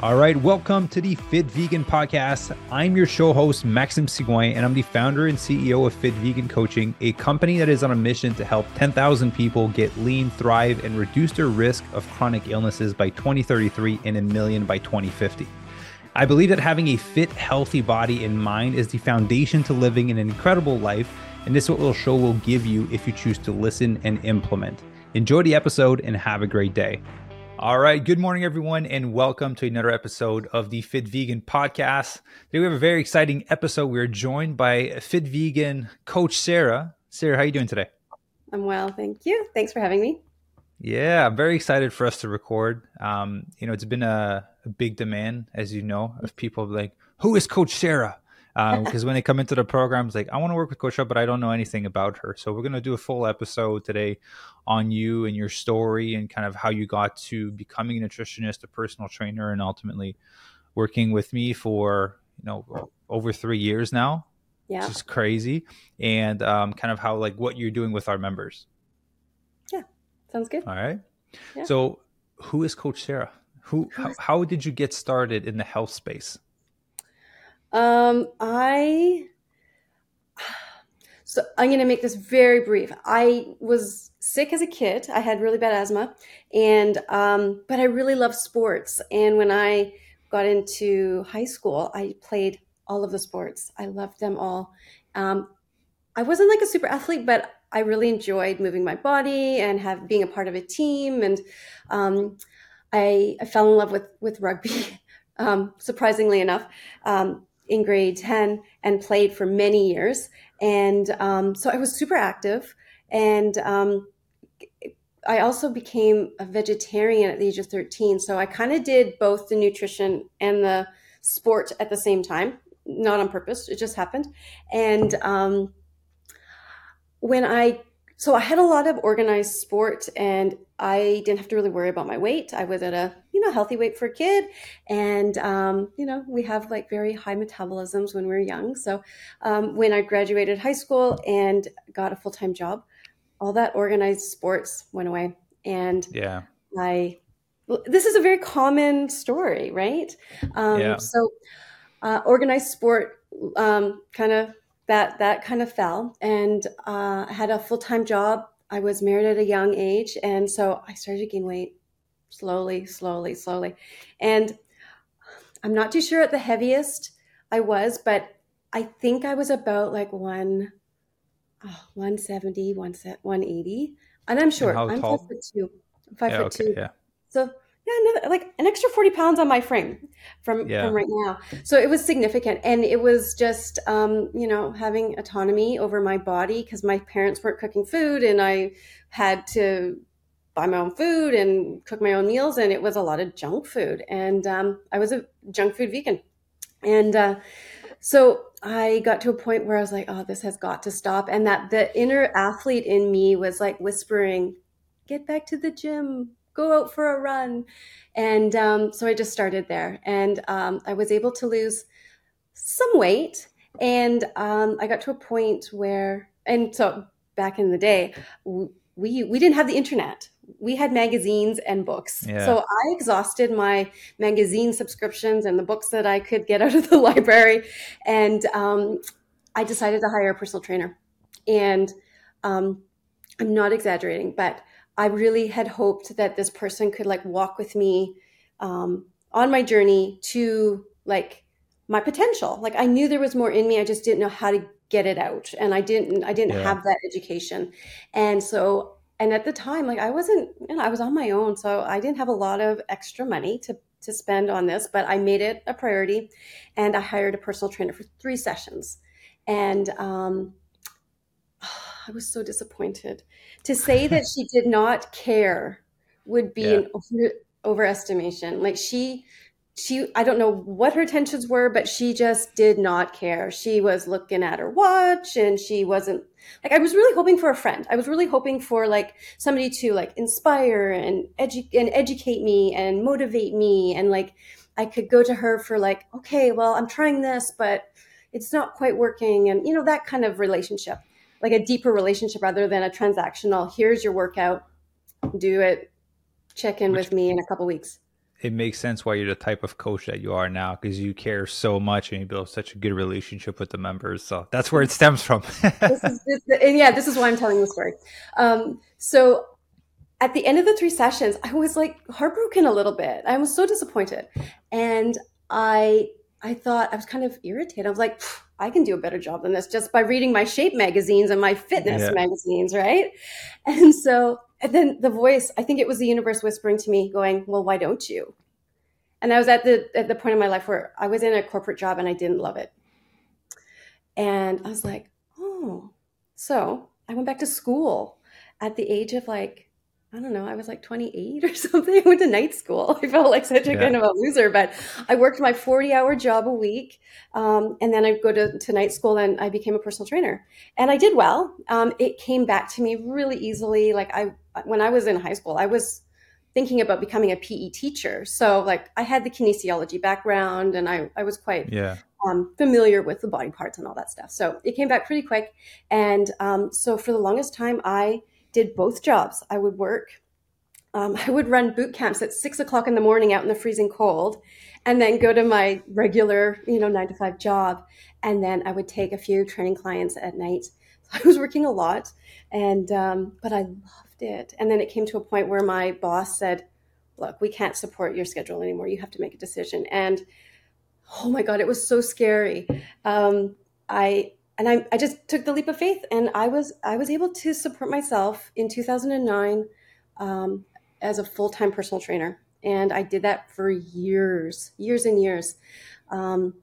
All right, welcome to the Fit Vegan Podcast. I'm your show host, Maxime Sigouin, and I'm the founder and CEO of Fit Vegan Coaching, a company that is on a mission to help 10,000 people get lean, thrive, and reduce their risk of chronic illnesses by 2033 and a million by 2050. I believe that having a fit, healthy body and mind is the foundation to living an incredible life, and this is what will show will give you if you choose to listen and implement. Enjoy the episode and have a great day. All right. Good morning, everyone, and welcome to another episode of the Fit Vegan podcast. Today we have a very exciting episode. We're joined by Fit Vegan coach Sarah. Sarah, how are you doing today? I'm well, thank you. Thanks for having me. Yeah, I'm very excited for us to record. Um, you know, it's been a, a big demand, as you know, of people like, who is Coach Sarah? Because um, when they come into the programs, like I want to work with Coach but I don't know anything about her. So we're gonna do a full episode today on you and your story and kind of how you got to becoming a nutritionist, a personal trainer, and ultimately working with me for you know over three years now. Yeah, which is crazy, and um, kind of how like what you're doing with our members. Yeah, sounds good. All right. Yeah. So, who is Coach Sarah? Who? How, how did you get started in the health space? Um, I so I'm going to make this very brief. I was sick as a kid. I had really bad asthma, and um, but I really loved sports. And when I got into high school, I played all of the sports. I loved them all. Um, I wasn't like a super athlete, but I really enjoyed moving my body and have being a part of a team. And um, I, I, fell in love with with rugby. Um, surprisingly enough, um, in grade 10 and played for many years. And um, so I was super active. And um, I also became a vegetarian at the age of 13. So I kind of did both the nutrition and the sport at the same time, not on purpose, it just happened. And um, when I so I had a lot of organized sport and I didn't have to really worry about my weight. I was at a, you know, healthy weight for a kid. And, um, you know, we have like very high metabolisms when we're young. So um, when I graduated high school and got a full time job, all that organized sports went away. And yeah, I, this is a very common story, right? Um, yeah. So uh, organized sport um, kind of that that kind of fell. And uh, had a full-time job. I was married at a young age. And so i started to gain weight slowly slowly slowly. And i'm not too sure at the heaviest i was but i think i was about like one oh, 170 180 and i'm short. and i'm tall? five foot two. Five yeah, foot okay, two. yeah. So yeah, another, like an extra 40 pounds on my frame from, yeah. from right now. So it was significant. And it was just, um, you know, having autonomy over my body because my parents weren't cooking food and I had to buy my own food and cook my own meals. And it was a lot of junk food. And um, I was a junk food vegan. And uh, so I got to a point where I was like, oh, this has got to stop. And that the inner athlete in me was like whispering, get back to the gym, go out for a run. And um, so I just started there. And um, I was able to lose some weight. And um, I got to a point where, and so back in the day, we, we didn't have the internet. We had magazines and books. Yeah. So I exhausted my magazine subscriptions and the books that I could get out of the library. And um, I decided to hire a personal trainer. And um, I'm not exaggerating, but I really had hoped that this person could like walk with me um, on my journey to like my potential. Like I knew there was more in me. I just didn't know how to get it out, and I didn't. I didn't yeah. have that education, and so and at the time, like I wasn't. You know, I was on my own, so I didn't have a lot of extra money to to spend on this. But I made it a priority, and I hired a personal trainer for three sessions, and um, I was so disappointed. To say that she did not care would be yeah. an over, overestimation. Like she, she, I don't know what her intentions were, but she just did not care. She was looking at her watch and she wasn't like, I was really hoping for a friend. I was really hoping for like somebody to like inspire and edu- and educate me and motivate me. And like, I could go to her for like, okay, well, I'm trying this, but it's not quite working. And, you know, that kind of relationship like a deeper relationship rather than a transactional here's your workout do it check in which, with me in a couple weeks it makes sense why you're the type of coach that you are now because you care so much and you build such a good relationship with the members. So that's where it stems from. this is, this, and yeah, this is why I'm telling the story. Um, so at the end of the three sessions, I was like heartbroken a little bit. I was so disappointed, and I I thought I was kind of irritated. I was like, I can do a better job than this just by reading my shape magazines and my fitness yeah. magazines, right? And so and then the voice, I think it was the universe whispering to me, going, Well, why don't you? And I was at the at the point in my life where I was in a corporate job and I didn't love it. And I was like, oh. So I went back to school at the age of like I don't know, I was like 28 or something. I went to night school. I felt like such a yeah. kind of a loser, but I worked my 40 hour job a week. Um, and then I'd go to, to night school and I became a personal trainer. And I did well. Um, it came back to me really easily. Like I, when I was in high school, I was thinking about becoming a PE teacher. So like I had the kinesiology background and I, I was quite yeah. um, familiar with the body parts and all that stuff. So it came back pretty quick. And um, so for the longest time, I, did both jobs. I would work. Um, I would run boot camps at six o'clock in the morning out in the freezing cold, and then go to my regular, you know, nine to five job. And then I would take a few training clients at night. I was working a lot, and um, but I loved it. And then it came to a point where my boss said, "Look, we can't support your schedule anymore. You have to make a decision." And oh my god, it was so scary. Um, I and I, I just took the leap of faith and I was I was able to support myself in 2009 um, as a full-time personal trainer. And I did that for years years and years. Um,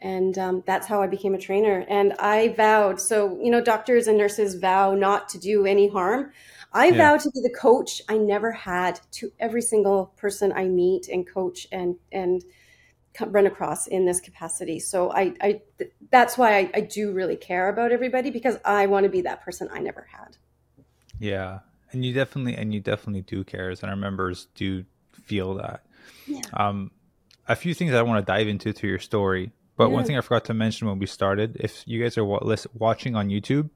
and um, that's how I became a trainer. And I vowed so you know doctors and nurses vow not to do any harm. I yeah. vowed to be the coach I never had to every single person I meet and coach and and run across in this capacity. So I, I that's why I, I do really care about everybody because I want to be that person I never had. Yeah, and you definitely and you definitely do care, and our members do feel that. Yeah. Um, a few things I want to dive into through your story, but yeah. one thing I forgot to mention when we started, if you guys are watching on YouTube,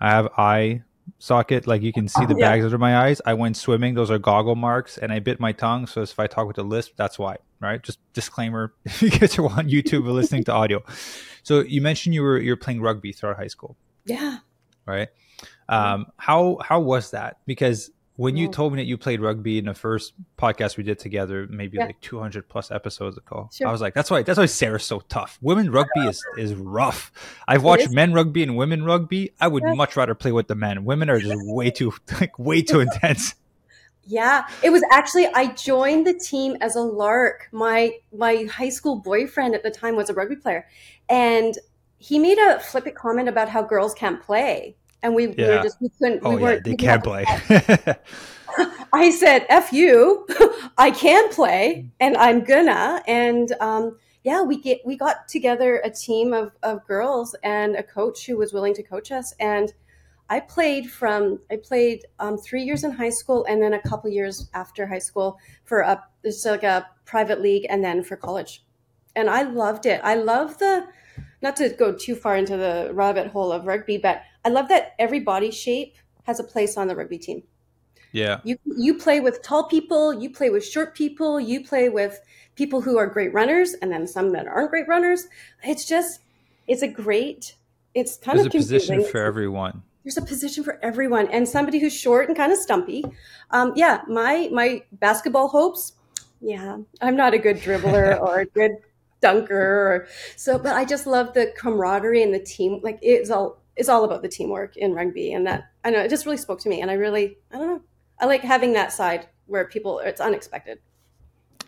I have eye socket. Like you can see the yeah. bags under my eyes. I went swimming; those are goggle marks, and I bit my tongue. So if I talk with a lisp, that's why right? Just disclaimer if you guys are on YouTube or listening to audio. So you mentioned you were you're playing rugby throughout high school. Yeah. Right. Um, how how was that? Because when you told me that you played rugby in the first podcast we did together, maybe yeah. like 200 plus episodes ago, sure. I was like, that's why that's why Sarah's so tough. Women rugby is is rough. I've watched men rugby and women rugby. I would yeah. much rather play with the men. Women are just way too like way too intense. Yeah, it was actually I joined the team as a lark. My my high school boyfriend at the time was a rugby player, and he made a flippant comment about how girls can't play, and we, yeah. we were just we couldn't. Oh we yeah, they can't play. I said, "F you, I can play, and I'm gonna." And um, yeah, we get we got together a team of of girls and a coach who was willing to coach us, and I played from I played um, three years in high school and then a couple years after high school for a it's like a private league and then for college, and I loved it. I love the not to go too far into the rabbit hole of rugby, but I love that every body shape has a place on the rugby team. Yeah, you you play with tall people, you play with short people, you play with people who are great runners, and then some that aren't great runners. It's just it's a great. It's kind There's of a position for everyone there's a position for everyone and somebody who's short and kind of stumpy um, yeah my my basketball hopes yeah i'm not a good dribbler or a good dunker or, so but i just love the camaraderie and the team like it's all it's all about the teamwork in rugby and that i know it just really spoke to me and i really i don't know i like having that side where people it's unexpected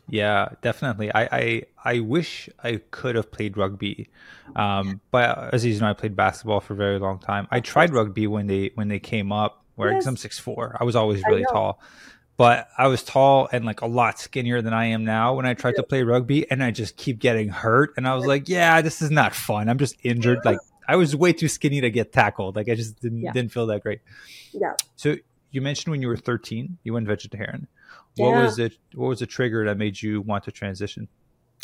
yeah, definitely. I, I I wish I could have played rugby, um, but as you know, I played basketball for a very long time. I tried rugby when they when they came up. Where yes. I'm six four, I was always really tall, but I was tall and like a lot skinnier than I am now when I tried to play rugby, and I just keep getting hurt. And I was like, yeah, this is not fun. I'm just injured. Like I was way too skinny to get tackled. Like I just didn't yeah. didn't feel that great. Yeah. So you mentioned when you were 13, you went vegetarian. What yeah. was it? What was the trigger that made you want to transition?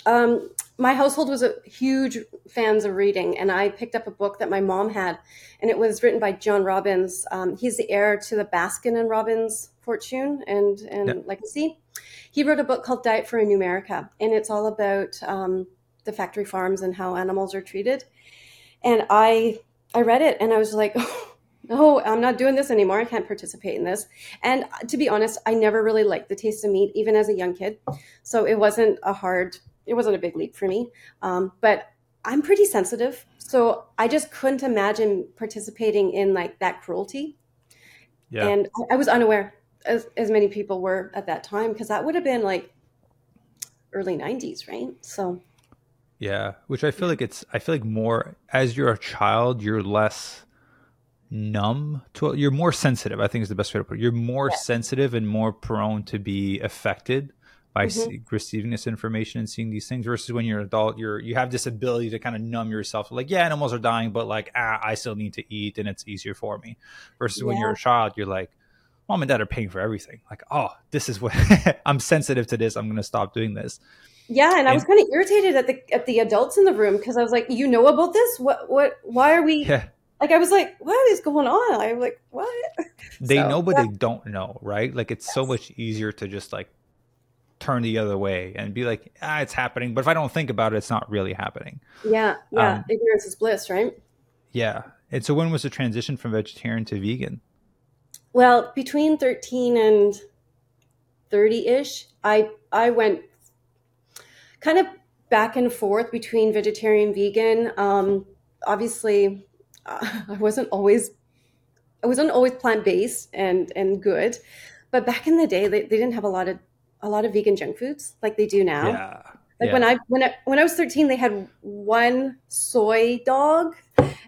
Um, my household was a huge fans of reading, and I picked up a book that my mom had, and it was written by John Robbins. Um, he's the heir to the Baskin and Robbins fortune and and yeah. legacy. He wrote a book called Diet for a New America, and it's all about um, the factory farms and how animals are treated. And I I read it and I was like, oh, no, I'm not doing this anymore. I can't participate in this. And to be honest, I never really liked the taste of meat, even as a young kid. So it wasn't a hard, it wasn't a big leap for me. Um, but I'm pretty sensitive. So I just couldn't imagine participating in like that cruelty. Yeah. And I was unaware, as, as many people were at that time, because that would have been like early 90s, right? So. Yeah, which I feel like it's, I feel like more as you're a child, you're less numb to you're more sensitive i think is the best way to put it you're more yeah. sensitive and more prone to be affected by mm-hmm. receiving this information and seeing these things versus when you're an adult you're you have this ability to kind of numb yourself like yeah animals are dying but like ah, i still need to eat and it's easier for me versus yeah. when you're a child you're like mom and dad are paying for everything like oh this is what i'm sensitive to this i'm going to stop doing this yeah and i was kind of irritated at the at the adults in the room because i was like you know about this what what why are we yeah like I was like, what is going on? I'm like, what? They so, know, but yeah. they don't know, right? Like it's yes. so much easier to just like turn the other way and be like, ah, it's happening. But if I don't think about it, it's not really happening. Yeah, yeah. Um, Ignorance is bliss, right? Yeah. And so when was the transition from vegetarian to vegan? Well, between 13 and 30-ish, I I went kind of back and forth between vegetarian vegan. Um, obviously uh, I wasn't always I wasn't always plant based and and good, but back in the day they, they didn't have a lot of a lot of vegan junk foods like they do now. Yeah. Like yeah. when I when I when I was 13, they had one soy dog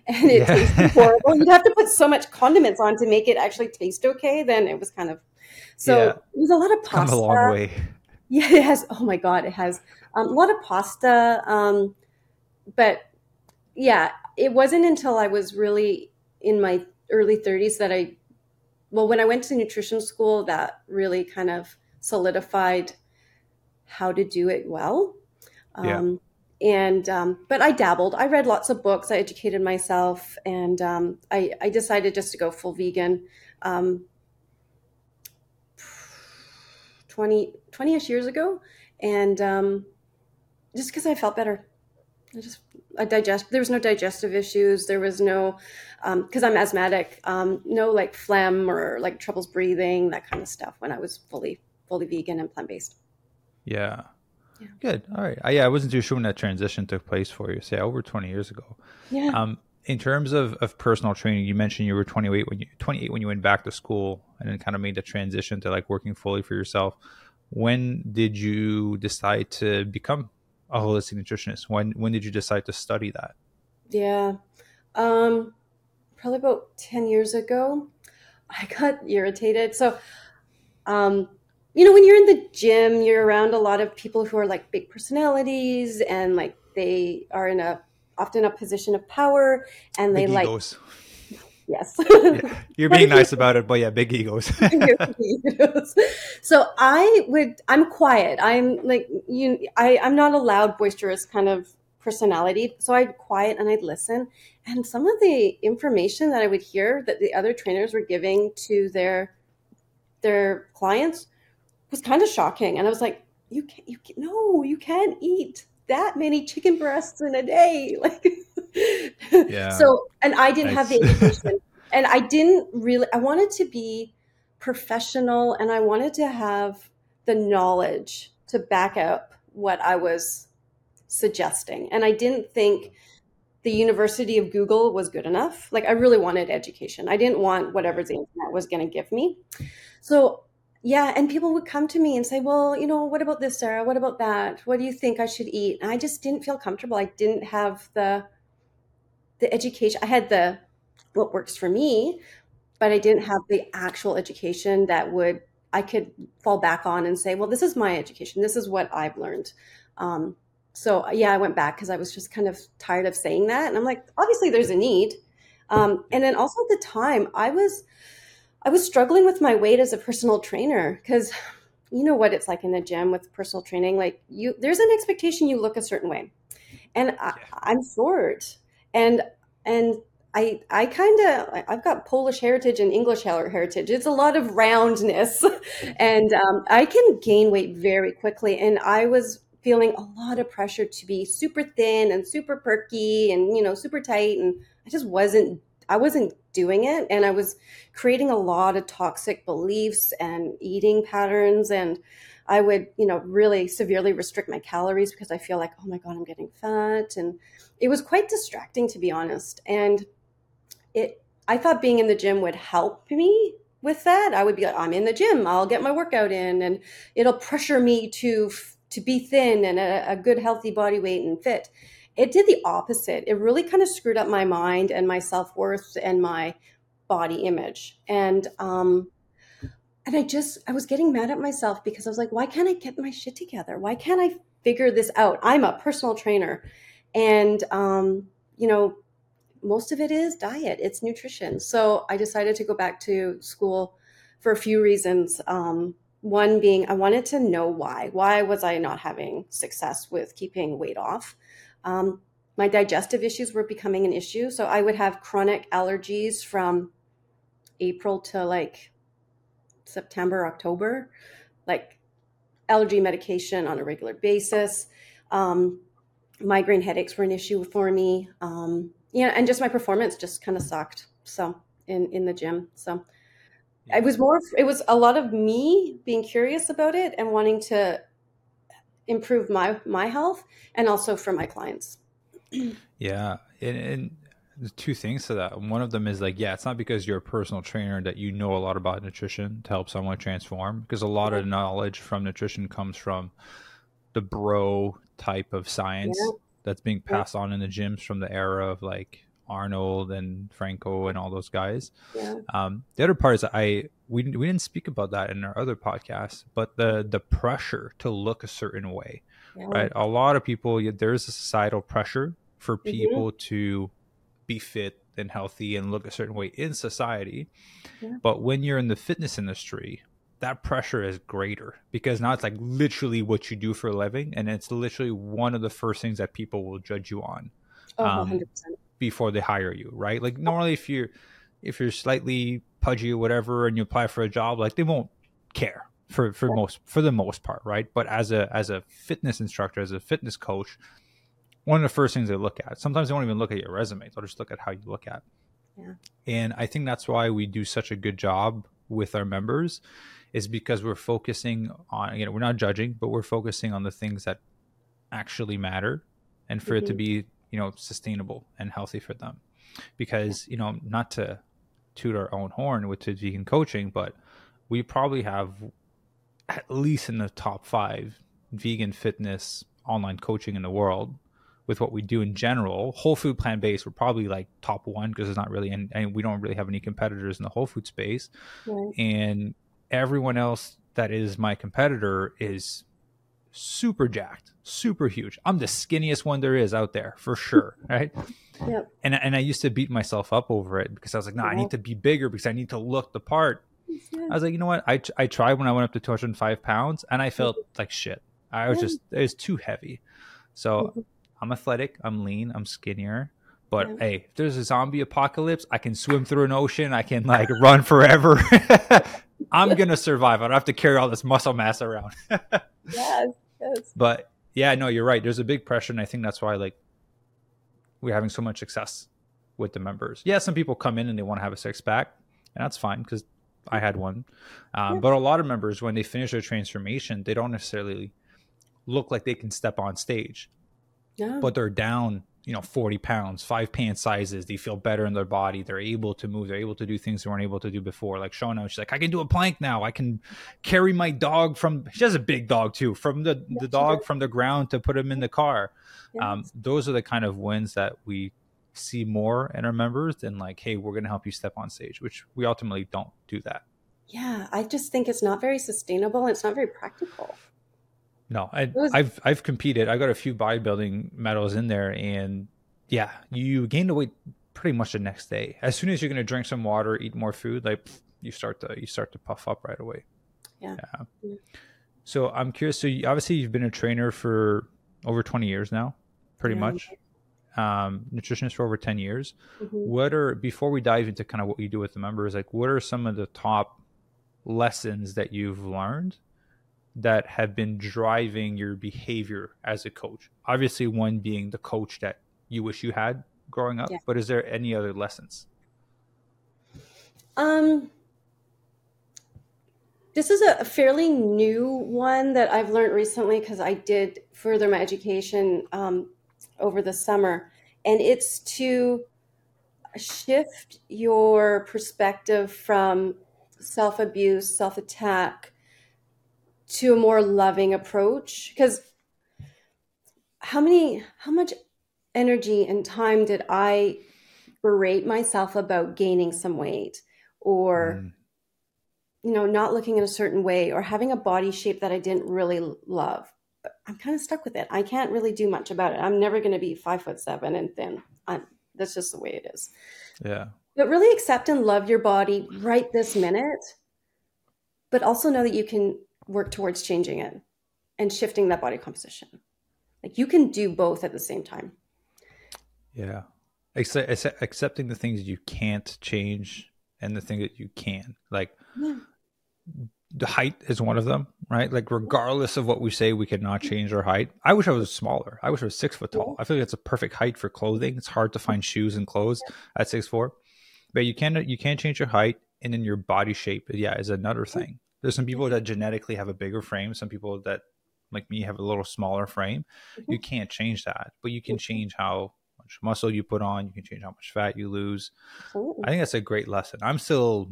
and it yeah. tasted horrible. You'd have to put so much condiments on to make it actually taste okay. Then it was kind of so yeah. it was a lot of pasta. Come a long way. Yeah, it has. Oh my god, it has um, a lot of pasta. Um, but yeah, it wasn't until I was really in my early 30s that I, well, when I went to nutrition school, that really kind of solidified how to do it well. Yeah. And um, but I dabbled. I read lots of books. I educated myself, and um, I, I, decided just to go full vegan. Um, 20 20ish years ago, and um, just because I felt better. I just I digest. There was no digestive issues. There was no, because um, I'm asthmatic, um, no like phlegm or like troubles breathing, that kind of stuff. When I was fully fully vegan and plant based. Yeah. Yeah. Good. All right. I, yeah, I wasn't too sure when that transition took place for you. Say over 20 years ago. Yeah. Um, in terms of, of personal training, you mentioned you were 28 when you 28 when you went back to school and then kind of made the transition to like working fully for yourself. When did you decide to become a holistic nutritionist? When when did you decide to study that? Yeah, um, probably about ten years ago. I got irritated. So, um, you know, when you're in the gym, you're around a lot of people who are like big personalities, and like they are in a often a position of power, and they like egos. Yes. yeah, you're being nice about it, but yeah, big egos. so I would, I'm quiet. I'm like, you, I, I'm not a loud, boisterous kind of personality. So I'd quiet and I'd listen. And some of the information that I would hear that the other trainers were giving to their, their clients was kind of shocking. And I was like, you can't, you can't, no, you can't eat that many chicken breasts in a day. Like, yeah. So, and I didn't have the education, and I didn't really. I wanted to be professional, and I wanted to have the knowledge to back up what I was suggesting. And I didn't think the University of Google was good enough. Like, I really wanted education. I didn't want whatever the internet was going to give me. So yeah, and people would come to me and say, "Well, you know, what about this, Sarah? What about that? What do you think I should eat?" And I just didn't feel comfortable. I didn't have the the education. I had the what works for me, but I didn't have the actual education that would I could fall back on and say, "Well, this is my education. This is what I've learned." Um, so yeah, I went back because I was just kind of tired of saying that, and I'm like, obviously, there's a need. Um, and then also at the time, I was I was struggling with my weight as a personal trainer because you know what it's like in the gym with personal training. Like you, there's an expectation you look a certain way, and I, I'm short, and and I I kind of I've got Polish heritage and English heritage. It's a lot of roundness, and um, I can gain weight very quickly. And I was feeling a lot of pressure to be super thin and super perky and you know super tight, and I just wasn't I wasn't doing it, and I was creating a lot of toxic beliefs and eating patterns and. I would, you know, really severely restrict my calories because I feel like, oh my God, I'm getting fat. And it was quite distracting, to be honest. And it I thought being in the gym would help me with that. I would be like, I'm in the gym, I'll get my workout in, and it'll pressure me to to be thin and a, a good healthy body weight and fit. It did the opposite. It really kind of screwed up my mind and my self worth and my body image. And um, and I just I was getting mad at myself because I was like, why can't I get my shit together? Why can't I figure this out? I'm a personal trainer, and um, you know most of it is diet, it's nutrition. So I decided to go back to school for a few reasons. Um, one being, I wanted to know why. Why was I not having success with keeping weight off? Um, my digestive issues were becoming an issue. So I would have chronic allergies from April to like September, October, like allergy medication on a regular basis. Um, migraine headaches were an issue for me. Um, yeah, and just my performance just kind of sucked. So in in the gym, so it was more. It was a lot of me being curious about it and wanting to improve my my health and also for my clients. Yeah, and, and two things to that. One of them is like, yeah, it's not because you're a personal trainer that you know a lot about nutrition to help someone transform. Because a lot of knowledge from nutrition comes from the bro type of science. Yeah that's being passed yeah. on in the gyms from the era of like Arnold and Franco and all those guys. Yeah. Um, the other part is I we we didn't speak about that in our other podcast, but the the pressure to look a certain way, yeah. right? A lot of people there's a societal pressure for mm-hmm. people mm-hmm. to be fit and healthy and look a certain way in society. Yeah. But when you're in the fitness industry, that pressure is greater because now it's like literally what you do for a living and it's literally one of the first things that people will judge you on oh, um, before they hire you right like normally if you're if you're slightly pudgy or whatever and you apply for a job like they won't care for for yeah. most for the most part right but as a as a fitness instructor as a fitness coach one of the first things they look at sometimes they won't even look at your resume they'll just look at how you look at yeah. and i think that's why we do such a good job with our members is because we're focusing on you know we're not judging but we're focusing on the things that actually matter and for mm-hmm. it to mm-hmm. be you know sustainable and healthy for them. Because you know not to toot our own horn with the vegan coaching but we probably have at least in the top five vegan fitness online coaching in the world with what we do in general. Whole food plant based we're probably like top one because there's not really and, and we don't really have any competitors in the whole food space. Right. and everyone else that is my competitor is super jacked, super huge. I'm the skinniest one there is out there for sure, right? Yep. And and I used to beat myself up over it because I was like, no, I need to be bigger because I need to look the part. I was like, you know what? I I tried when I went up to 205 pounds and I felt like shit. I was just it was too heavy. So mm-hmm. I'm athletic, I'm lean, I'm skinnier. But yeah. hey, if there's a zombie apocalypse, I can swim through an ocean. I can like run forever. I'm gonna survive. I don't have to carry all this muscle mass around. yes, yes. But yeah, no, you're right. There's a big pressure, and I think that's why like we're having so much success with the members. Yeah, some people come in and they want to have a six pack, and that's fine because I had one. Um, yeah. But a lot of members, when they finish their transformation, they don't necessarily look like they can step on stage, yeah. but they're down you know 40 pounds five pant sizes they feel better in their body they're able to move they're able to do things they weren't able to do before. Like shona she's like i can do a plank now i can carry my dog from she has a big dog too from the the dog from the ground to put him in the car. Um, those are the kind of wins that we see more in our members than like hey we're going to help you step on stage which we ultimately don't do that. Yeah i just think it's not very sustainable and it's not very practical no, I, was... I've I've competed. I got a few bodybuilding medals in there, and yeah, you gain the weight pretty much the next day. As soon as you're going to drink some water, eat more food, like you start to you start to puff up right away. Yeah. yeah. yeah. So I'm curious. So you, obviously you've been a trainer for over 20 years now, pretty yeah. much. um, nutritionist for over 10 years. Mm-hmm. What are, before we dive into kind of what you do with the members, like what are some of the top lessons that you've learned that have been driving your behavior as a coach? Obviously, one being the coach that you wish you had growing up, yeah. but is there any other lessons? Um, this is a fairly new one that I've learned recently because I did further my education um, over the summer, and it's to shift your perspective from self abuse, self attack to a more loving approach. Because how many, how much energy and time did I berate myself about gaining some weight or, mm. you know, not looking in a certain way or having a body shape that I didn't really love? But I'm kind of stuck with it. I can't really do much about it. I'm never going to be five foot seven and thin. I'm, that's just the way it is. Yeah. But really accept and love your body right this minute, but also know that you can work towards changing it and shifting that body composition. Like you can do both at the same time. Yeah. Accept, accepting the things you can't change and the thing that you can. Like yeah. the height is one of them, right? Like regardless of what we say, we cannot change our height. I wish I was smaller. I wish I was six foot tall. I feel like it's a perfect height for clothing. It's hard to find shoes and clothes at six four but you can't you can't change your height and then your body shape yeah is another thing there's some people that genetically have a bigger frame some people that like me have a little smaller frame mm-hmm. you can't change that but you can change how much muscle you put on you can change how much fat you lose Ooh. i think that's a great lesson i'm still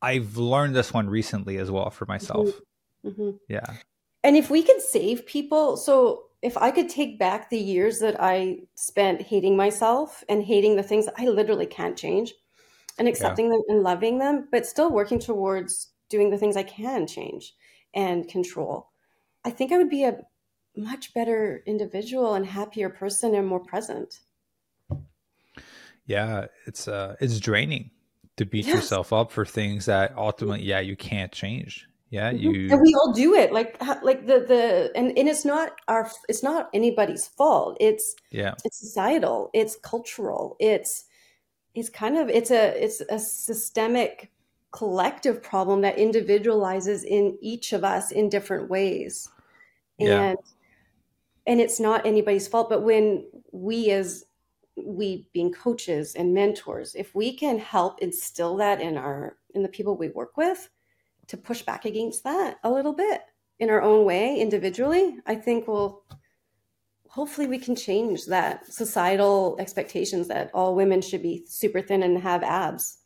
i've learned this one recently as well for myself mm-hmm. Mm-hmm. yeah and if we could save people so if I could take back the years that I spent hating myself and hating the things I literally can't change, and accepting yeah. them and loving them, but still working towards doing the things I can change and control. I think I would be a much better individual and happier person and more present. Yeah, it's uh it's draining to beat yes. yourself up for things that ultimately yeah, you can't change. Yeah, mm-hmm. you and we all do it. Like like the the and, and it's not our it's not anybody's fault. It's yeah. It's societal, it's cultural, it's it's kind of it's a it's a systemic collective problem that individualizes in each of us in different ways and yeah. and it's not anybody's fault but when we as we being coaches and mentors if we can help instill that in our in the people we work with to push back against that a little bit in our own way individually i think we'll hopefully we can change that societal expectations that all women should be super thin and have abs.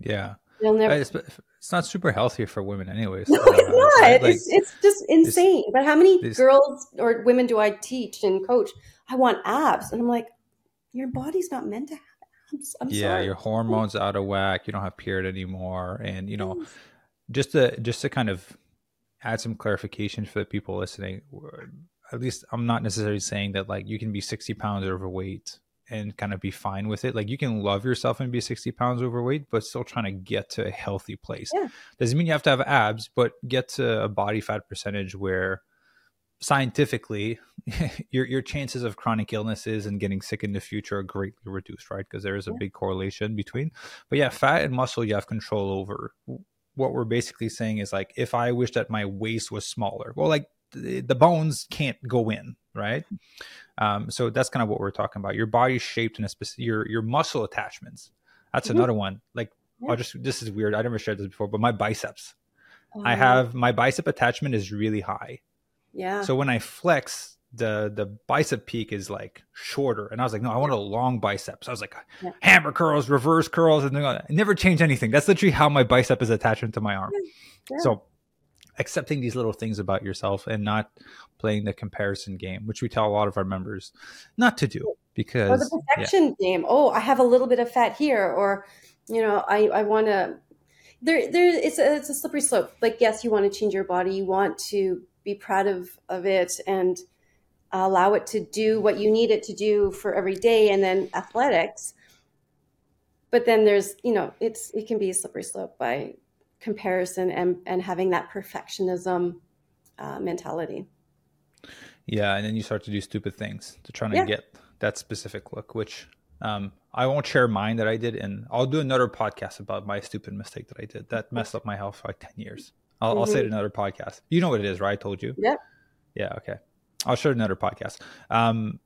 Yeah. They'll never. It's, it's not super healthy for women, anyways. No, it's not. Like, it's, it's just insane. This, but how many this, girls or women do I teach and coach? I want abs, and I'm like, your body's not meant to have abs. I'm yeah, sorry. your hormones are out of whack. You don't have period anymore, and you know, just to just to kind of add some clarification for the people listening at least I'm not necessarily saying that like you can be 60 pounds overweight and kind of be fine with it. Like you can love yourself and be 60 pounds overweight, but still trying to get to a healthy place. Yeah. Doesn't mean you have to have abs, but get to a body fat percentage where scientifically your your chances of chronic illnesses and getting sick in the future are greatly reduced, right? Because there is a yeah. big correlation between. But yeah, fat and muscle you have control over. What we're basically saying is like if I wish that my waist was smaller, well, like the, the bones can't go in, right? Um, so that's kind of what we're talking about. Your body's shaped in a specific your your muscle attachments. That's mm-hmm. another one. Like yeah. I'll just this is weird. I never shared this before, but my biceps. I oh. have my bicep attachment is really high. Yeah. So when I flex, the the bicep peak is like shorter, and I was like, no, I want a long bicep. So I was like, yeah. hammer curls, reverse curls, and then I never change anything. That's literally how my bicep is attached to my arm. Yeah. So accepting these little things about yourself and not playing the comparison game, which we tell a lot of our members not to do because or the perfection yeah. game. Oh, I have a little bit of fat here, or you know, I I want to. There, there. It's a it's a slippery slope. Like, yes, you want to change your body, you want to be proud of of it, and allow it to do what you need it to do for every day, and then athletics. But then there's, you know, it's it can be a slippery slope by comparison and, and having that perfectionism uh, mentality. Yeah, and then you start to do stupid things to try to yeah. get that specific look, which um, I won't share mine that I did, and I'll do another podcast about my stupid mistake that I did that messed up my health for like ten years. I'll, mm-hmm. I'll say it mm-hmm. another podcast. You know what it is, right? I told you. Yeah. Yeah. Okay. I'll share another podcast. Um,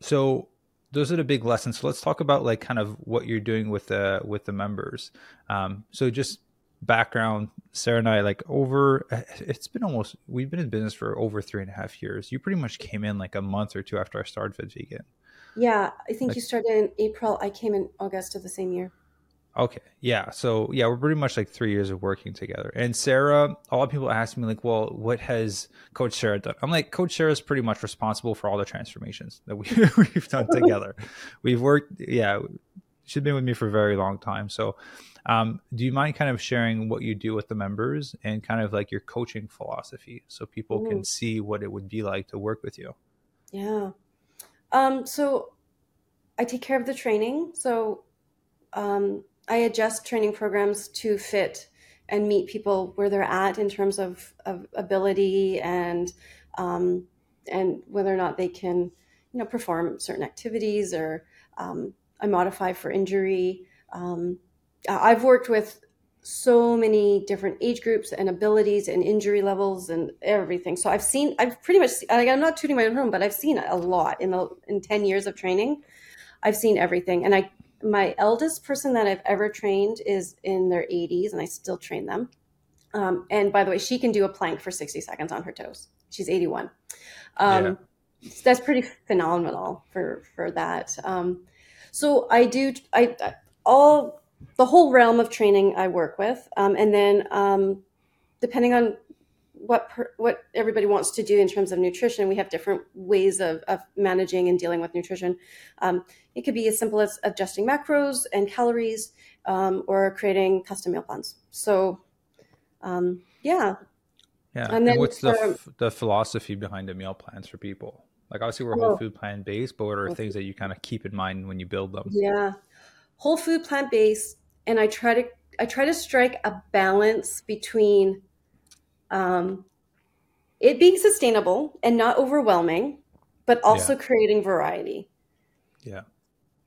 so those are the big lessons. So let's talk about like kind of what you're doing with the with the members. Um, so just background, Sarah and I like over. Eh, it's been almost we've been in business for over three and a half years. You pretty much came in like a month or two after I started Fit Vegan. Yeah, I think like, you started in April. I came in August of the same year. Okay. Yeah. So yeah, we're pretty much like three years of working together. And Sarah, a lot of people ask me like, well, what has Coach Sarah done? I'm like, Coach Sarah is pretty much responsible for all the transformations that we, we've done together. we've worked. Yeah, she's been with me for a very long time. So, um, do you mind kind of sharing what you do with the members and kind of like your coaching philosophy so people Ooh. can see what it would be like to work with you? Yeah. Um, so I take care of the training. So um, I adjust training programs to fit and meet people where they're at in terms of, of ability and um, and whether or not they can you know perform certain activities or um, I modify for injury. Um, I've worked with so many different age groups and abilities and injury levels and everything. So I've seen, I've pretty much, like, I'm not tooting my own home, but I've seen a lot in the in ten years of training. I've seen everything, and I my eldest person that I've ever trained is in their 80s, and I still train them. Um, and by the way, she can do a plank for 60 seconds on her toes. She's 81. Um, yeah. That's pretty phenomenal for for that. Um, so I do I, I, all the whole realm of training I work with, um, and then um, depending on what per, what everybody wants to do in terms of nutrition. We have different ways of, of managing and dealing with nutrition. Um, it could be as simple as adjusting macros and calories, um, or creating custom meal plans. So, um, yeah. Yeah. And, and what's the the philosophy behind the meal plans for people? Like obviously we're whole food plant based, but what are things that you kind of keep in mind when you build them? Yeah, whole food plant based, and I try to I try to strike a balance between um, it being sustainable and not overwhelming, but also yeah. creating variety. Yeah.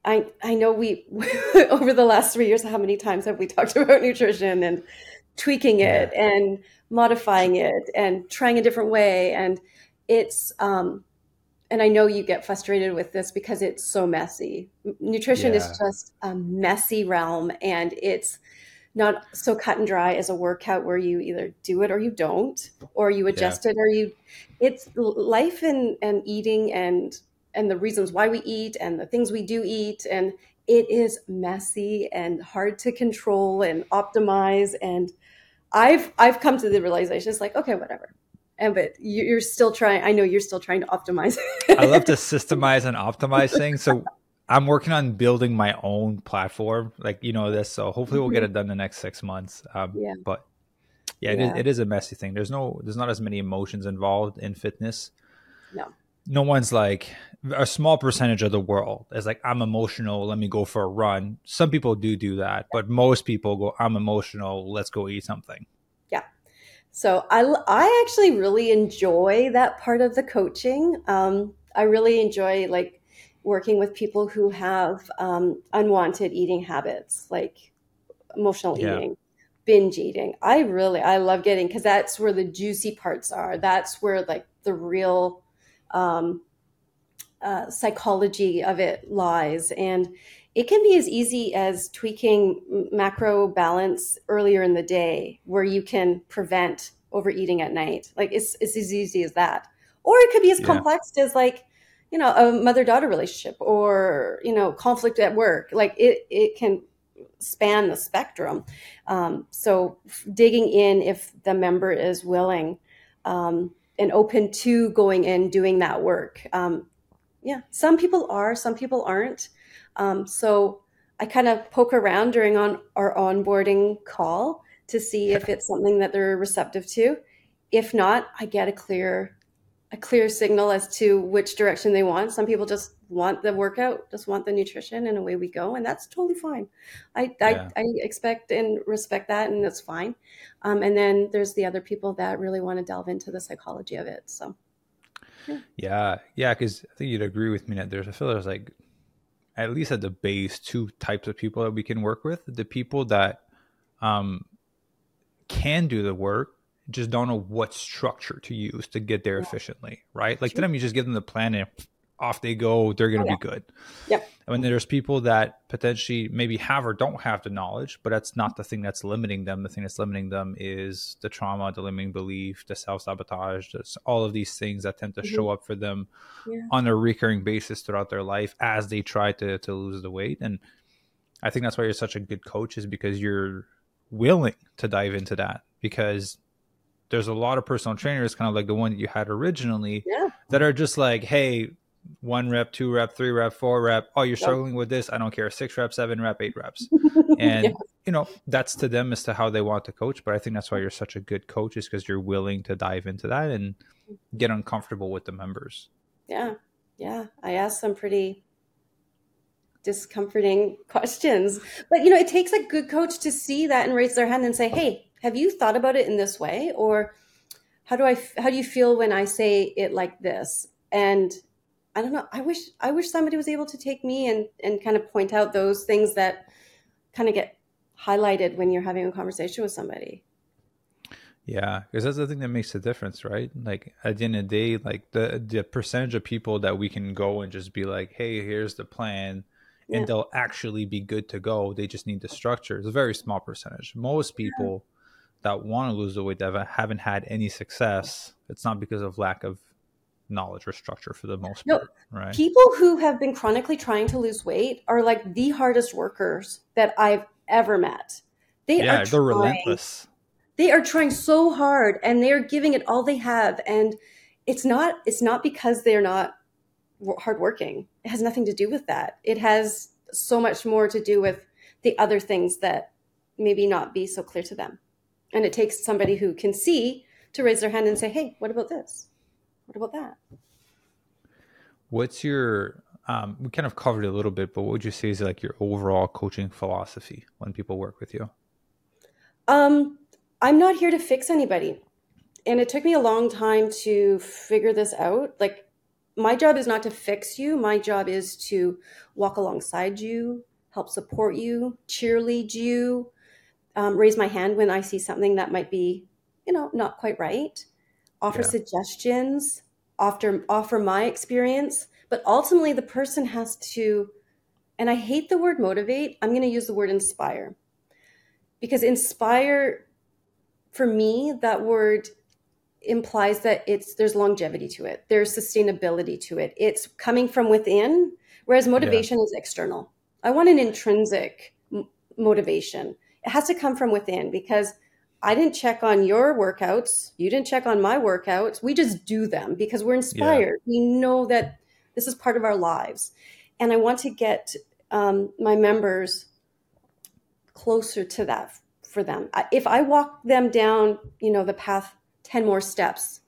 I, I know we over the last three years how many times have we talked about nutrition and tweaking it yeah. and modifying it and trying a different way and it's um and I know you get frustrated with this because it's so messy. Nutrition yeah. is just a messy realm and it's not so cut and dry as a workout where you either do it or you don't or you adjust yeah. it or you it's life and and eating and and the reasons why we eat and the things we do eat and it is messy and hard to control and optimize and i've i've come to the realization it's like okay whatever and but you're still trying i know you're still trying to optimize i love to systemize and optimize things so I'm working on building my own platform, like you know this. So hopefully we'll get mm-hmm. it done the next six months. Um, yeah. But yeah, yeah. It, is, it is a messy thing. There's no, there's not as many emotions involved in fitness. No. No one's like a small percentage of the world is like I'm emotional. Let me go for a run. Some people do do that, but most people go I'm emotional. Let's go eat something. So I I actually really enjoy that part of the coaching. Um, I really enjoy like working with people who have um, unwanted eating habits like emotional yeah. eating binge eating i really i love getting because that's where the juicy parts are that's where like the real um, uh, psychology of it lies and it can be as easy as tweaking macro balance earlier in the day where you can prevent overeating at night. Like it's, it's as easy as that. Or it could be as yeah. complex as like you know a mother daughter relationship or you know conflict at work. Like it it can span the spectrum. Um, so digging in if the member is willing um, and open to going in doing that work. Um, yeah some people are some people aren't um, so i kind of poke around during on our onboarding call to see if it's something that they're receptive to if not i get a clear a clear signal as to which direction they want. Some people just want the workout, just want the nutrition, and away we go, and that's totally fine. I yeah. I, I, expect and respect that, and that's fine. Um, and then there's the other people that really want to delve into the psychology of it. So, Yeah, yeah, because I think you'd agree with me that there's I feel there's like at least at the base two types of people that we can work with. The people that um can do the work just don't know what structure to use to get there yeah. efficiently, right? Like sure. to them, you just give them the plan and off they go. They're going to oh, yeah. be good. Yep. I mean, there's people that potentially maybe have or don't have the knowledge, but that's not the thing that's limiting them. The thing that's limiting them is the trauma, the limiting belief, the self sabotage, all of these things that tend to mm-hmm. show up for them yeah. on a recurring basis throughout their life as they try to to lose the weight. And I think that's why you're such a good coach is because you're willing to dive into that because there's a lot of personal trainers, kind of like the one that you had originally, yeah. that are just like, hey, one rep, two rep, three rep, four rep. Oh, you're struggling with this. I don't care. Six rep, seven rep, eight reps. And, yeah. you know, that's to them as to how they want to coach. But I think that's why you're such a good coach is because you're willing to dive into that and get uncomfortable with the members. Yeah. Yeah. I asked some pretty discomforting questions. But, you know, it takes a good coach to see that and raise their hand and say, hey, have you thought about it in this way? Or, how do I how do you feel when I say it like this? And I don't know. I wish I wish somebody was able to take me and and kind of point out those things that kind of get highlighted when you're having a conversation with somebody. Yeah, because that's the thing that makes the difference, right? Like at the end of the day, like the the percentage of people that we can go and just be like, "Hey, here's the plan," and yeah. they'll actually be good to go. They just need the structure. It's a very small percentage. Most people yeah. that want to lose the weight that haven't had any success, it's not because of lack of knowledge or structure for the most no, part, right? People who have been chronically trying to lose weight are like the hardest workers that I've ever met. They yeah, are they're trying, relentless. They are trying so hard and they're giving it all they have and it's not it's not because they're not hardworking. It has nothing to do with that. It has so much more to do with the other things that maybe not be so clear to them. And it takes somebody who can see to raise their hand and say, "Hey, what about this?" What about that? What's your um, we kind of covered it a little bit, but what would you say is like your overall coaching philosophy when people work with you? Um, I'm not here to fix anybody. And it took me a long time to figure this out. Like, my job is not to fix you. My job is to walk alongside you, help support you, cheerlead you, um, raise my hand when I see something that might be, you know, not quite right offer yeah. suggestions, offer offer my experience, but ultimately the person has to and I hate the word motivate, I'm going to use the word inspire. Because inspire for me that word implies that it's there's longevity to it. There's sustainability to it. It's coming from within whereas motivation yeah. is external. I want an intrinsic m- motivation. It has to come from within because I didn't check on your workouts. You didn't check on my workouts. We just do them because we're inspired. Yeah. We know that this is part of our lives. And I want to get um, my members closer to that for them. If I walk them down, you know, the path 10 more steps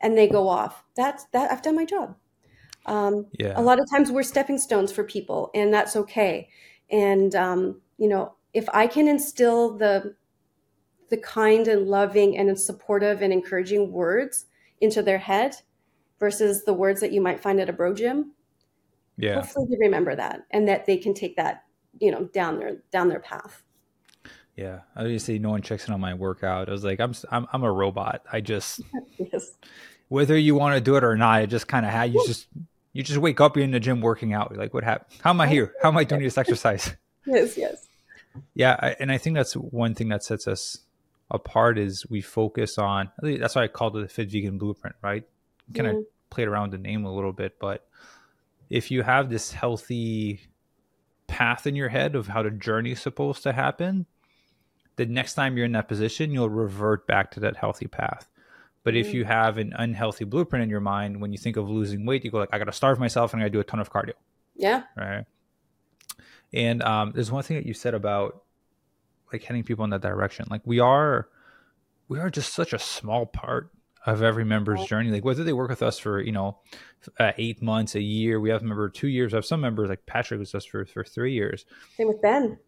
and they go off, that's that I've done my job. Um, yeah. A lot of times we're stepping stones for people and that's okay. And, um, you know, if I can instill the the kind and loving and supportive and encouraging words into their head versus the words that you might find at a bro gym. Yeah. Hopefully they remember that and that they can take that, you know, down their down their path. Yeah, obviously, no one checks in on my workout. I was like, I'm I'm I'm a robot. I just yes. whether you want to do it or not, it just kind of had you just you just wake up, you're in the gym working out. You're like, what happened? How am I here? How am I doing this exercise? yes, yes. Yeah, I, and I think that's one thing that sets us apart is we focus on that's why I called it the fit vegan blueprint, right? Kind of mm-hmm. played around the name a little bit, but if you have this healthy path in your head of how the journey is supposed to happen, the next time you're in that position, you'll revert back to that healthy path. But mm-hmm. if you have an unhealthy blueprint in your mind, when you think of losing weight, you go like, I got to starve myself and I got to do a ton of cardio. Yeah. Right. And um, there's one thing that you said about like heading people in that direction. Like we are, we are just such a small part of every member's journey. Like whether they work with us for you know uh, eight months, a year, we have a member two years. I have some members like Patrick was us for for three years. Same with Ben.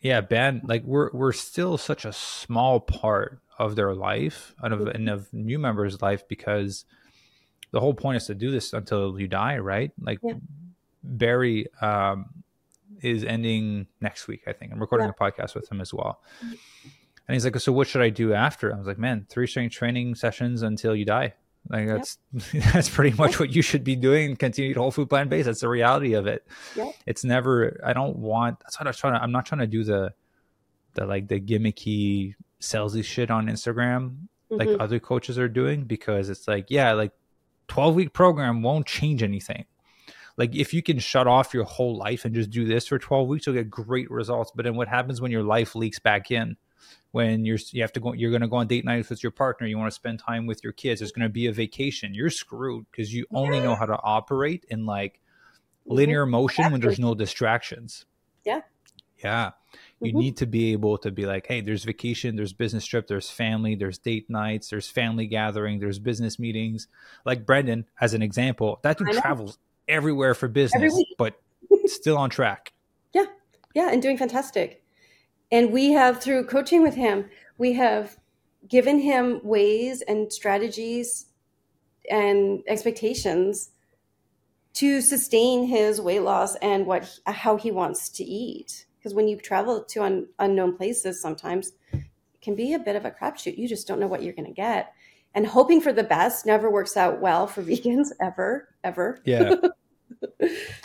Yeah, Ben. Like we're we're still such a small part of their life and of and of new members' life because the whole point is to do this until you die, right? Like yeah. Barry um, is ending next week, I think. I'm recording yeah. a podcast with him as well. And he's like, So what should I do after? I was like, Man, three strength training sessions until you die. Like that's yep. that's pretty much what you should be doing. Continue whole food plant based. That's the reality of it. Yep. It's never. I don't want. That's what I was trying to. I'm not trying to do the, the like the gimmicky salesy shit on Instagram mm-hmm. like other coaches are doing because it's like yeah like 12 week program won't change anything. Like if you can shut off your whole life and just do this for 12 weeks, you'll get great results. But then what happens when your life leaks back in? when you're you have to go you're going to go on date nights with your partner you want to spend time with your kids there's going to be a vacation you're screwed because you only know how to operate in like mm-hmm. linear motion when there's no distractions yeah yeah you mm-hmm. need to be able to be like hey there's vacation there's business trip there's family there's date nights there's family gathering there's business meetings like brendan as an example that dude travels everywhere for business but still on track yeah yeah and doing fantastic and we have, through coaching with him, we have given him ways and strategies and expectations to sustain his weight loss and what how he wants to eat. Because when you travel to un, unknown places, sometimes it can be a bit of a crapshoot. You just don't know what you're going to get, and hoping for the best never works out well for vegans ever, ever. Yeah.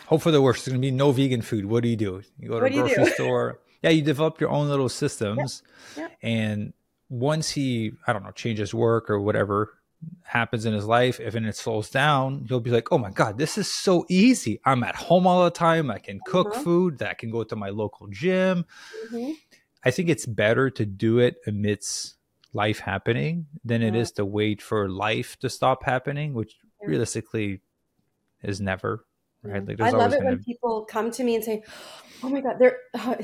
Hope for the worst. There's going to be no vegan food. What do you do? You go to a grocery store yeah, you develop your own little systems. Yeah. Yeah. And once he, I don't know, changes work or whatever happens in his life, if it slows down, he'll be like, oh my God, this is so easy. I'm at home all the time. I can cook uh-huh. food, that can go to my local gym. Mm-hmm. I think it's better to do it amidst life happening than it is to wait for life to stop happening, which yeah. realistically is never right. Like, I love it when people come to me and say, "Oh my god, they're oh,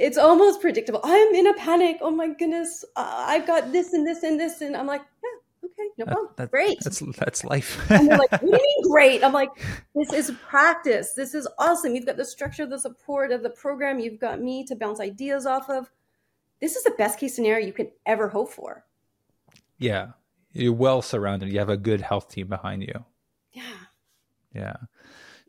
it's almost predictable. I'm in a panic. Oh my goodness, uh, I've got this and this and this, and I'm like, yeah, okay, no problem, that, that, great. That's that's life. and they're like, what do you mean great? I'm like, this is practice. This is awesome. You've got the structure, the support of the program. You've got me to bounce ideas off of. This is the best case scenario you can ever hope for. Yeah, you're well surrounded. You have a good health team behind you. Yeah. Yeah.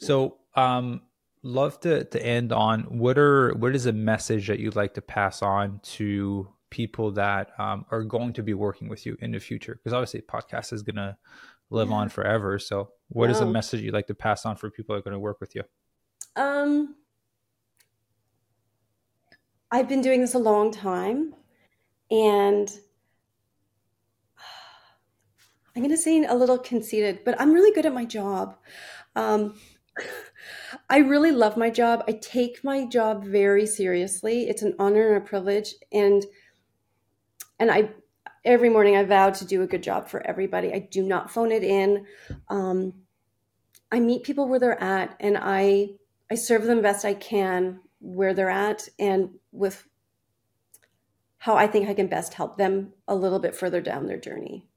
So, um, love to to end on what are what is a message that you'd like to pass on to people that um, are going to be working with you in the future because obviously podcast is going to live yeah. on forever so what wow. is a message you'd like to pass on for people that are going to work with you um i've been doing this a long time and i'm going to say a little conceited but i'm really good at my job um I really love my job. I take my job very seriously. It's an honor and a privilege and and I every morning I vow to do a good job for everybody. I do not phone it in. Um, I meet people where they're at and I I serve them best I can where they're at and with how I think I can best help them a little bit further down their journey.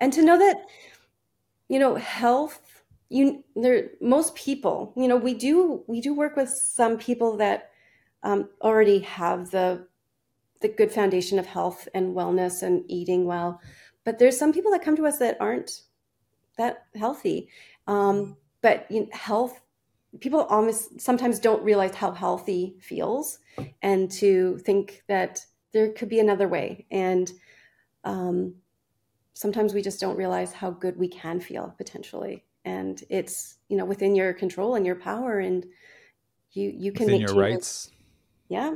And to know that you know health you there most people you know we do we do work with some people that um, already have the the good foundation of health and wellness and eating well but there's some people that come to us that aren't that healthy. Um, but you know, health people almost sometimes don't realize how healthy feels and to think that there could be another way. And um, sometimes we just don't realize how good we can feel potentially and it's you know within your control and your power and you you can within make your changes. rights yeah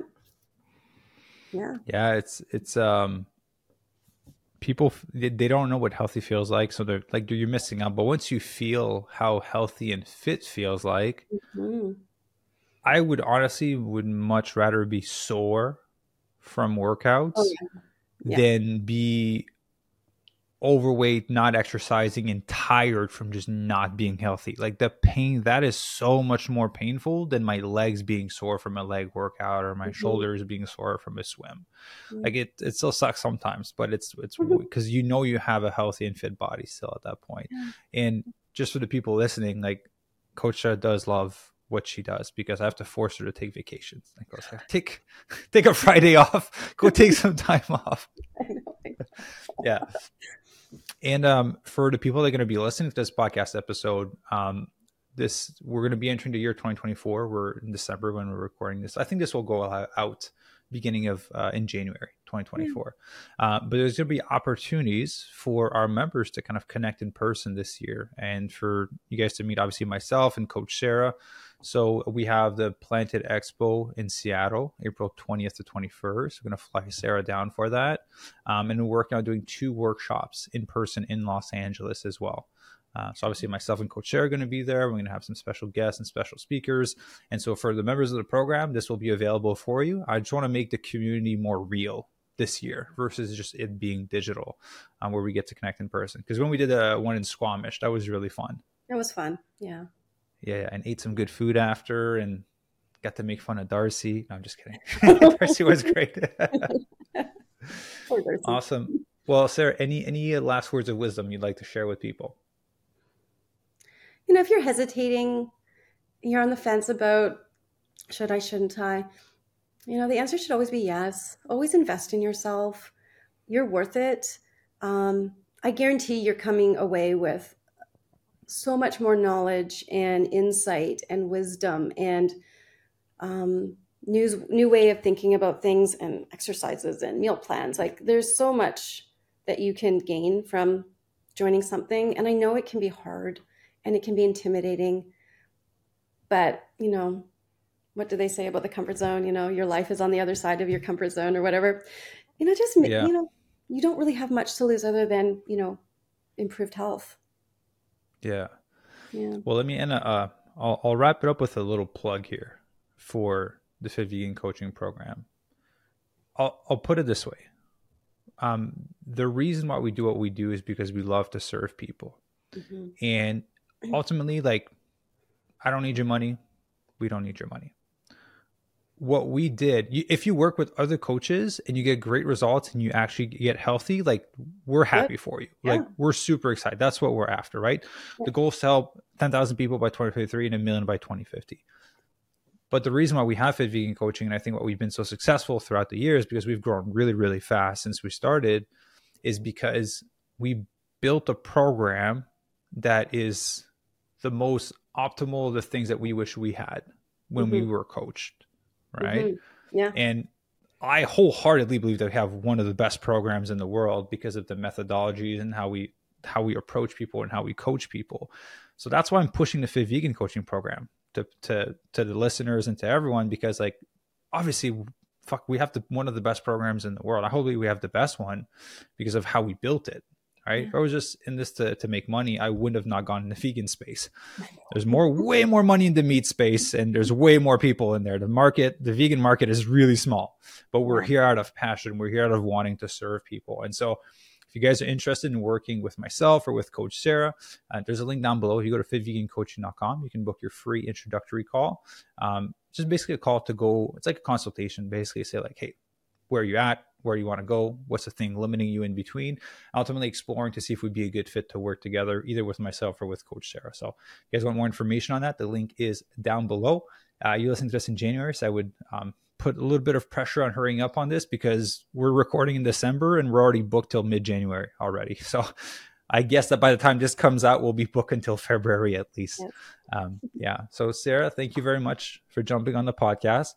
yeah yeah it's it's um people they don't know what healthy feels like so they're like you're missing out but once you feel how healthy and fit feels like mm-hmm. i would honestly would much rather be sore from workouts oh, yeah. Yeah. than be overweight, not exercising, and tired from just not being healthy. Like the pain that is so much more painful than my legs being sore from a leg workout or my mm-hmm. shoulders being sore from a swim. Mm-hmm. Like it, it still sucks sometimes, but it's it's because mm-hmm. you know you have a healthy and fit body still at that point. And just for the people listening, like Coach does love what she does because I have to force her to take vacations. I go, take take a Friday off, go take some time off. yeah And um, for the people that are going to be listening to this podcast episode, um, this we're going to be entering the year 2024. We're in December when we're recording this. I think this will go out beginning of uh, in January 2024. Yeah. Uh, but there's going to be opportunities for our members to kind of connect in person this year, and for you guys to meet obviously myself and Coach Sarah. So we have the Planted Expo in Seattle, April 20th to 21st. We're going to fly Sarah down for that, um, and we're working on doing two workshops in person in Los Angeles as well. Uh, so obviously myself and Coach Sarah are going to be there. We're going to have some special guests and special speakers. And so for the members of the program, this will be available for you. I just want to make the community more real this year versus just it being digital, um, where we get to connect in person. Because when we did the one in Squamish, that was really fun. That was fun. Yeah. Yeah, and ate some good food after, and got to make fun of Darcy. No, I'm just kidding. Darcy was great. awesome. Well, Sarah, any any last words of wisdom you'd like to share with people? you know, if you're hesitating, you're on the fence about should I, shouldn't I, you know, the answer should always be yes. Always invest in yourself. You're worth it. Um, I guarantee you're coming away with so much more knowledge and insight and wisdom and um, news, new way of thinking about things and exercises and meal plans. Like there's so much that you can gain from joining something. And I know it can be hard and it can be intimidating. But, you know, what do they say about the comfort zone? You know, your life is on the other side of your comfort zone or whatever. You know, just, yeah. you know, you don't really have much to lose other than, you know, improved health. Yeah. Yeah. Well, let me end. Uh, I'll, I'll wrap it up with a little plug here for the Fit Vegan Coaching Program. I'll, I'll put it this way. Um, the reason why we do what we do is because we love to serve people. Mm-hmm. And ultimately, like, I don't need your money. We don't need your money. What we did, if you work with other coaches and you get great results and you actually get healthy, like we're happy for you. Yeah. Like we're super excited. That's what we're after, right? Yeah. The goal is to help 10,000 people by 2053 and a million by 2050. But the reason why we have fit vegan coaching, and I think what we've been so successful throughout the years, because we've grown really, really fast since we started, is because we built a program that is the most optimal of the things that we wish we had when mm-hmm. we were coached right? Mm-hmm. yeah. And i wholeheartedly believe that we have one of the best programs in the world because of the methodologies and how we how we approach people and how we coach people. So that's why i'm pushing the fit vegan coaching program to to to the listeners and to everyone because like obviously fuck we have the one of the best programs in the world. I hope we have the best one because of how we built it right? Yeah. If I was just in this to, to make money, I wouldn't have not gone in the vegan space. There's more, way more money in the meat space, and there's way more people in there. The market, the vegan market is really small, but we're here out of passion. We're here out of wanting to serve people. And so, if you guys are interested in working with myself or with Coach Sarah, uh, there's a link down below. If you go to fitvegancoaching.com, you can book your free introductory call. Um, just basically a call to go, it's like a consultation, basically say, like, hey, where you're you at? where you want to go, what's the thing limiting you in between, ultimately exploring to see if we'd be a good fit to work together, either with myself or with Coach Sarah. So, if you guys want more information on that, the link is down below. Uh, you listened to this in January, so I would um, put a little bit of pressure on hurrying up on this because we're recording in December and we're already booked till mid January already. So, I guess that by the time this comes out, we'll be booked until February at least. Yep. Um, yeah. So, Sarah, thank you very much for jumping on the podcast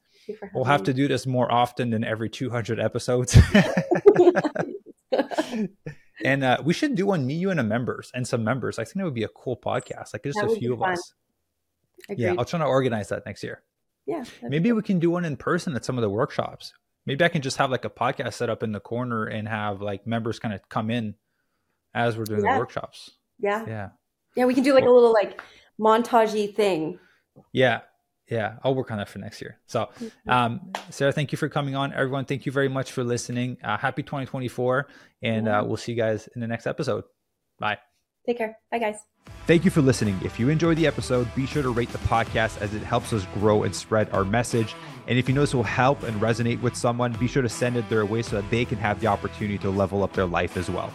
we'll have me. to do this more often than every 200 episodes. and uh, we should do one me, you, and a members and some members. I think that would be a cool podcast. Like just that a few of fun. us. Agreed. Yeah, I'll try to organize that next year. Yeah. Maybe cool. we can do one in person at some of the workshops. Maybe I can just have like a podcast set up in the corner and have like members kind of come in as we're doing yeah. the workshops. Yeah. Yeah. Yeah, we can do like a little like montagey thing. Yeah yeah i'll work on that for next year. So um, sarah thank you for coming on. Everyone thank you very much for listening. Uh, happy 2024 and uh, we'll see you guys in the next episode. Bye. Take care. Bye guys. Thank you for listening. If you enjoyed the episode be sure to rate the podcast as it helps us grow and spread our message. And if you know this will help and resonate with someone be sure to send it their way so that they can have the opportunity to level up their life as well